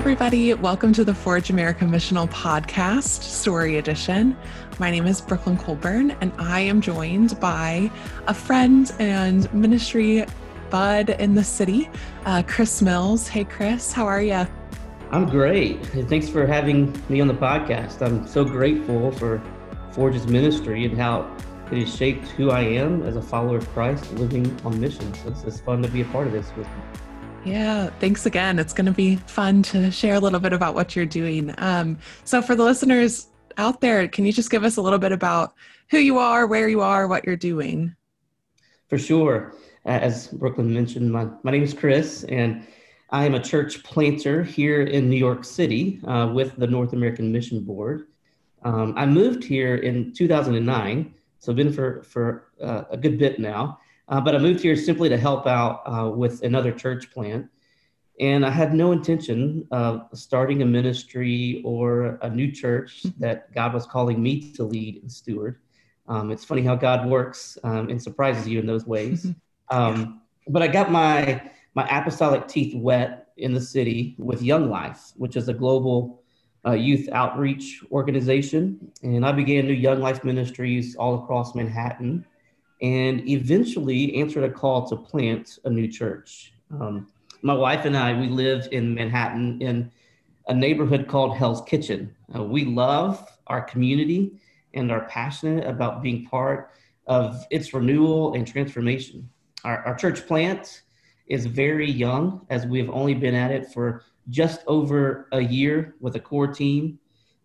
everybody. Welcome to the Forge America Missional Podcast, Story Edition. My name is Brooklyn Colburn, and I am joined by a friend and ministry bud in the city, uh, Chris Mills. Hey, Chris, how are you? I'm great. Thanks for having me on the podcast. I'm so grateful for Forge's ministry and how it has shaped who I am as a follower of Christ living on mission. So it's, it's fun to be a part of this with you. Yeah, thanks again. It's going to be fun to share a little bit about what you're doing. Um, so, for the listeners out there, can you just give us a little bit about who you are, where you are, what you're doing? For sure. As Brooklyn mentioned, my, my name is Chris, and I am a church planter here in New York City uh, with the North American Mission Board. Um, I moved here in 2009, so I've been for, for uh, a good bit now. Uh, but I moved here simply to help out uh, with another church plant. And I had no intention of starting a ministry or a new church that God was calling me to lead and steward. Um, it's funny how God works um, and surprises you in those ways. Um, but I got my my apostolic teeth wet in the city with Young Life, which is a global uh, youth outreach organization, and I began new Young Life ministries all across Manhattan and eventually answered a call to plant a new church. Um, my wife and I, we live in Manhattan in a neighborhood called Hell's Kitchen. Uh, we love our community and are passionate about being part of its renewal and transformation. Our, our church plant is very young, as we have only been at it for just over a year with a core team,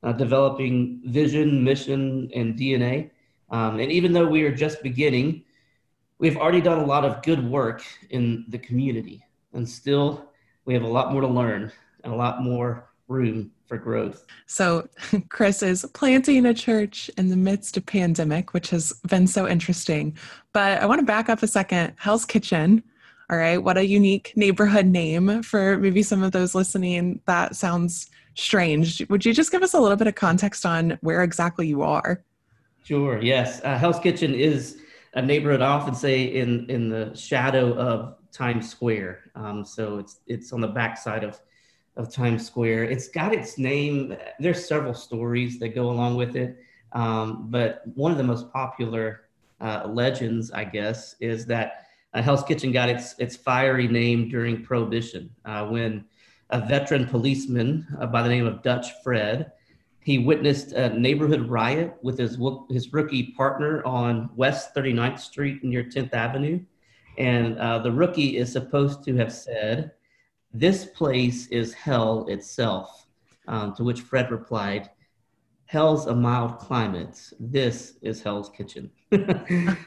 uh, developing vision, mission, and DNA. Um, and even though we are just beginning, we've already done a lot of good work in the community. And still, we have a lot more to learn and a lot more room for growth. So, Chris is planting a church in the midst of pandemic, which has been so interesting. But I want to back up a second. Hell's Kitchen. All right, what a unique neighborhood name for maybe some of those listening. That sounds strange. Would you just give us a little bit of context on where exactly you are? Sure. Yes. Uh, Hell's Kitchen is a neighborhood. I often say in in the shadow of Times Square. Um, so it's it's on the backside of of Times Square. It's got its name. There's several stories that go along with it, um, but one of the most popular uh, legends, I guess, is that uh, Hell's Kitchen got its its fiery name during Prohibition uh, when a veteran policeman uh, by the name of Dutch Fred he witnessed a neighborhood riot with his, his rookie partner on West 39th Street near 10th Avenue. And uh, the rookie is supposed to have said, This place is hell itself. Um, to which Fred replied, Hell's a mild climate. This is Hell's Kitchen.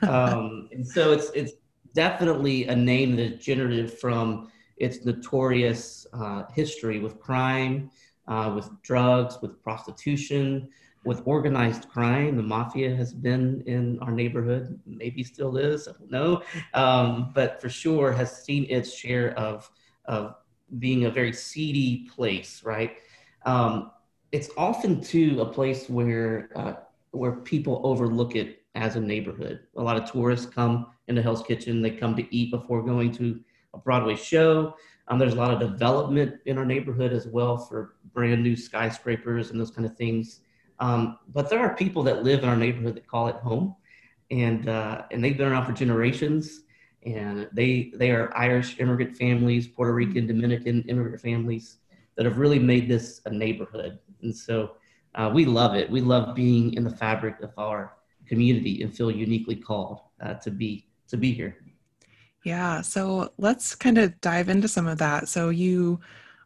um, and so it's, it's definitely a name that's generated from its notorious uh, history with crime, uh, with drugs, with prostitution, with organized crime. The mafia has been in our neighborhood, maybe still is, I don't know, um, but for sure has seen its share of, of being a very seedy place, right? Um, it's often too a place where uh, where people overlook it as a neighborhood. A lot of tourists come into Hell's Kitchen. They come to eat before going to a Broadway show. Um, there's a lot of development in our neighborhood as well for brand new skyscrapers and those kind of things. Um, but there are people that live in our neighborhood that call it home, and uh, and they've been around for generations. And they they are Irish immigrant families, Puerto Rican, Dominican immigrant families that have really made this a neighborhood. And so uh, we love it. We love being in the fabric of our community and feel uniquely called uh, to be to be here. Yeah. So let's kind of dive into some of that. So you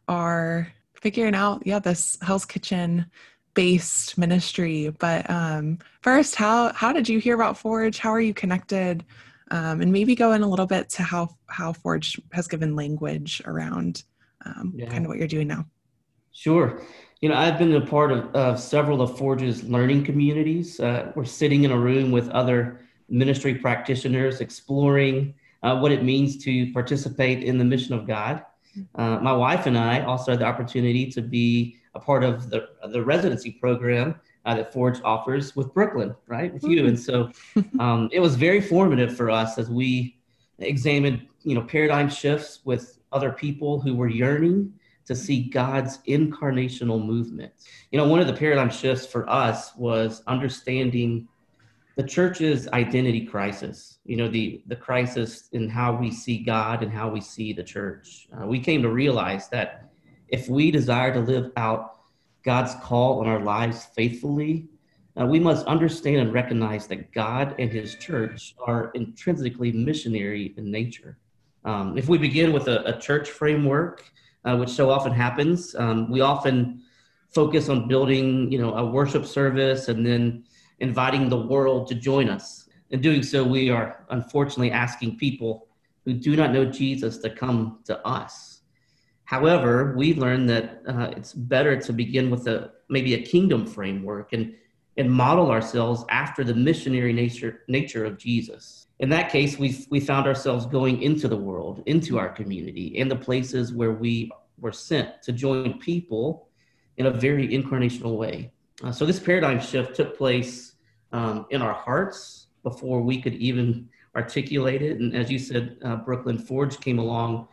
are figuring out, yeah, this Hell's Kitchen based ministry. But um, first, how how did you hear about Forge? How are you connected? Um, and maybe go in a little bit to how how Forge has given language around um, yeah. kind of what you're doing now. Sure. You know, I've been a part of, of several of Forge's learning communities. Uh, we're sitting in a room with other ministry practitioners exploring uh, what it means to participate in the mission of God. Uh, my wife and I also had the opportunity to be a part of the, the residency program uh, that Forge offers with Brooklyn, right, with you. And so um, it was very formative for us as we examined, you know, paradigm shifts with other people who were yearning to see God's incarnational movement. You know, one of the paradigm shifts for us was understanding the church's identity crisis. You know, the the crisis in how we see God and how we see the church. Uh, we came to realize that if we desire to live out God's call on our lives faithfully, uh, we must understand and recognize that God and His church are intrinsically missionary in nature. Um, if we begin with a, a church framework, uh, which so often happens, um, we often focus on building, you know, a worship service and then inviting the world to join us. In doing so, we are unfortunately asking people who do not know Jesus to come to us. However, we've learned that uh, it's better to begin with a maybe a kingdom framework and and model ourselves after the missionary nature nature of Jesus. In that case, we we found ourselves going into the world, into our community, in the places where we were sent to join people in a very incarnational way. Uh, so this paradigm shift took place um, in our hearts before we could even articulate it. And as you said, uh, Brooklyn Forge came along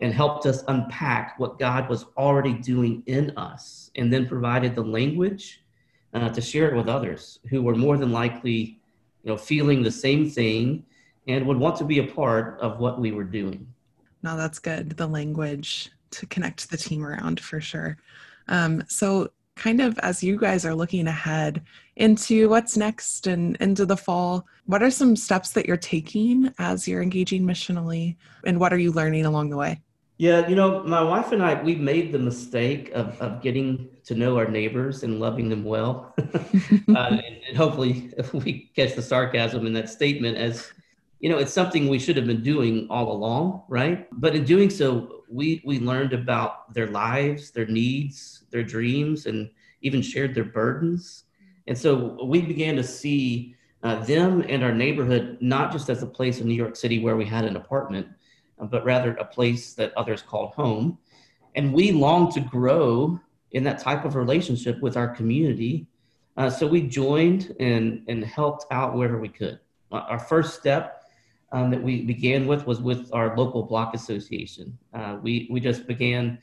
and helped us unpack what God was already doing in us, and then provided the language uh, to share it with others who were more than likely, you know, feeling the same thing and would want to be a part of what we were doing. No, that's good. The language to connect the team around for sure. Um, so, kind of as you guys are looking ahead into what's next and into the fall, what are some steps that you're taking as you're engaging missionally, and what are you learning along the way? Yeah, you know, my wife and I, we made the mistake of, of getting to know our neighbors and loving them well. uh, and, and, hopefully, if we catch the sarcasm in that statement, as you know, it's something we should have been doing all along, right? But in doing so, we we learned about their lives, their needs, their dreams, and even shared their burdens. And so we began to see uh, them and our neighborhood not just as a place in New York City where we had an apartment but rather a place that others called home. And we long to grow in that type of relationship with our community. Uh, so we joined and, and helped out wherever we could. Uh, our first step um, that we began with was with our local block association. Uh, we, we just began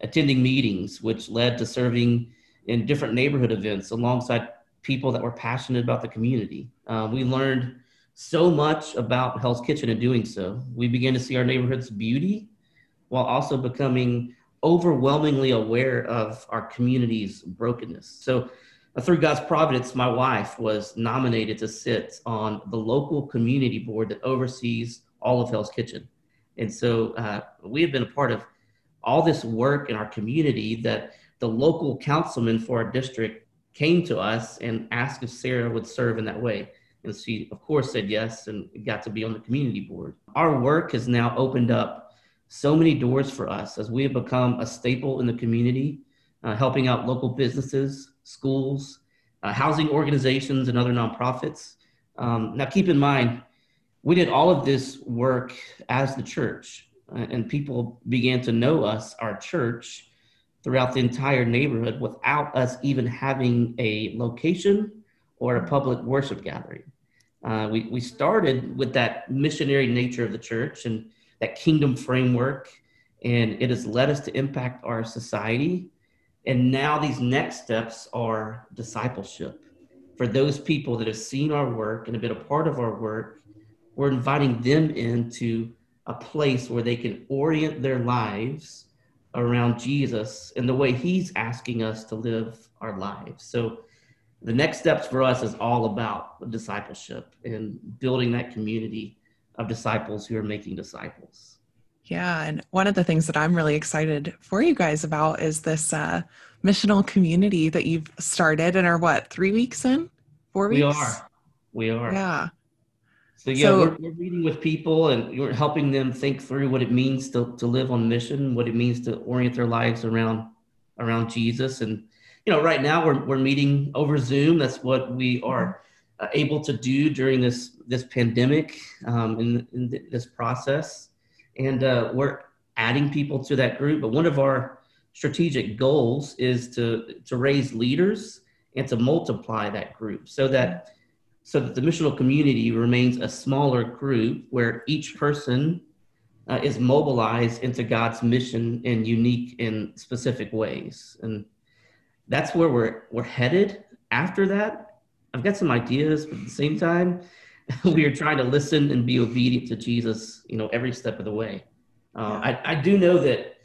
attending meetings, which led to serving in different neighborhood events alongside people that were passionate about the community. Uh, we learned so much about Hell's Kitchen in doing so. We began to see our neighborhood's beauty while also becoming overwhelmingly aware of our community's brokenness. So, through God's providence, my wife was nominated to sit on the local community board that oversees all of Hell's Kitchen. And so uh, we have been a part of all this work in our community that the local councilman for our district came to us and asked if Sarah would serve in that way. And she, of course, said yes and got to be on the community board. Our work has now opened up so many doors for us as we have become a staple in the community, uh, helping out local businesses, schools, uh, housing organizations, and other nonprofits. Um, now, keep in mind, we did all of this work as the church, and people began to know us, our church, throughout the entire neighborhood without us even having a location or a public worship gathering. Uh, we, we started with that missionary nature of the church and that kingdom framework, and it has led us to impact our society. And now these next steps are discipleship. For those people that have seen our work and have been a part of our work, we're inviting them into a place where they can orient their lives around Jesus and the way He's asking us to live our lives. So the next steps for us is all about discipleship and building that community of disciples who are making disciples. Yeah, and one of the things that I'm really excited for you guys about is this uh, missional community that you've started and are what three weeks in, four weeks? We are, we are. Yeah. So yeah, so, we're, we're meeting with people and we're helping them think through what it means to to live on mission, what it means to orient their lives around around Jesus, and you know, right now we're, we're meeting over Zoom. That's what we are uh, able to do during this this pandemic um, in, in th- this process, and uh, we're adding people to that group. But one of our strategic goals is to to raise leaders and to multiply that group so that so that the missional community remains a smaller group where each person uh, is mobilized into God's mission in unique and specific ways. And that's where we're we're headed. After that, I've got some ideas, but at the same time, we are trying to listen and be obedient to Jesus, you know, every step of the way. Uh, I, I do know that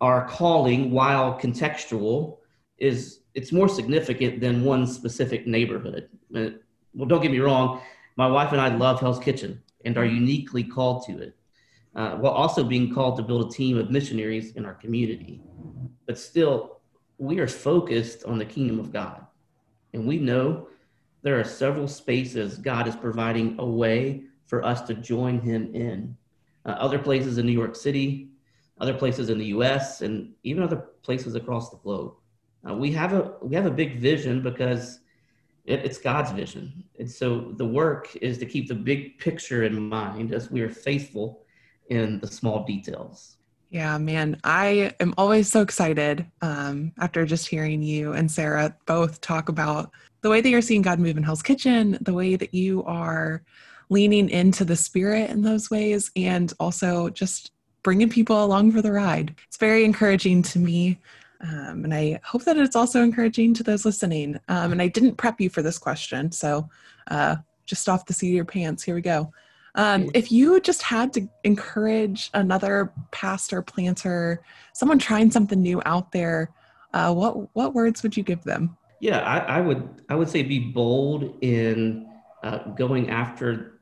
our calling, while contextual, is it's more significant than one specific neighborhood. Well, don't get me wrong, my wife and I love Hell's Kitchen and are uniquely called to it, uh, while also being called to build a team of missionaries in our community. But still, we are focused on the kingdom of God, and we know there are several spaces God is providing a way for us to join Him in. Uh, other places in New York City, other places in the U.S., and even other places across the globe. Uh, we have a we have a big vision because it, it's God's vision, and so the work is to keep the big picture in mind as we are faithful in the small details. Yeah, man, I am always so excited um, after just hearing you and Sarah both talk about the way that you're seeing God move in Hell's Kitchen, the way that you are leaning into the Spirit in those ways, and also just bringing people along for the ride. It's very encouraging to me. Um, and I hope that it's also encouraging to those listening. Um, and I didn't prep you for this question. So uh, just off the seat of your pants, here we go. Um, if you just had to encourage another pastor, planter, someone trying something new out there, uh, what what words would you give them? Yeah, I, I would I would say be bold in uh, going after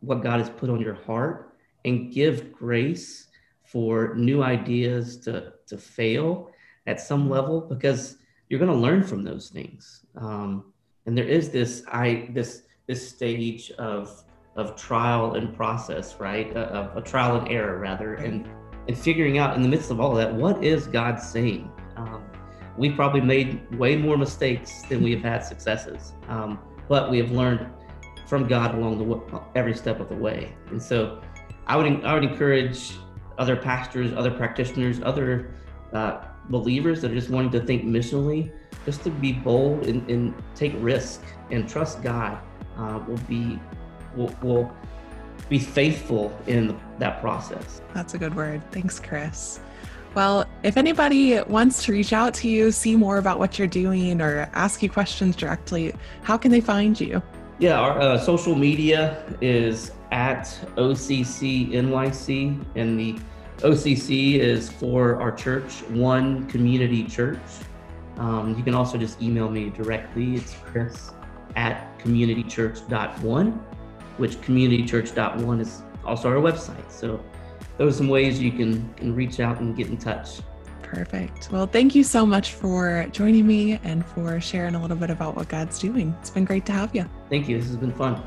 what God has put on your heart and give grace for new ideas to to fail at some level because you're going to learn from those things. Um, and there is this I this this stage of of trial and process, right? Of a trial and error rather, and and figuring out in the midst of all of that what is God saying we probably made way more mistakes than we have had successes. Um, but we have learned from God along the every step of the way. And so, I would I would encourage other pastors, other practitioners, other uh, believers that are just wanting to think missionally, just to be bold and, and take risk and trust God uh, will be will, will be faithful in that process. That's a good word. Thanks, Chris. Well, if anybody wants to reach out to you, see more about what you're doing, or ask you questions directly, how can they find you? Yeah, our uh, social media is at OCC NYC, and the OCC is for our church, One Community Church. Um, you can also just email me directly. It's Chris at communitychurch.one, which communitychurch.one is also our website. So those are some ways you can, can reach out and get in touch. Perfect. Well, thank you so much for joining me and for sharing a little bit about what God's doing. It's been great to have you. Thank you. This has been fun.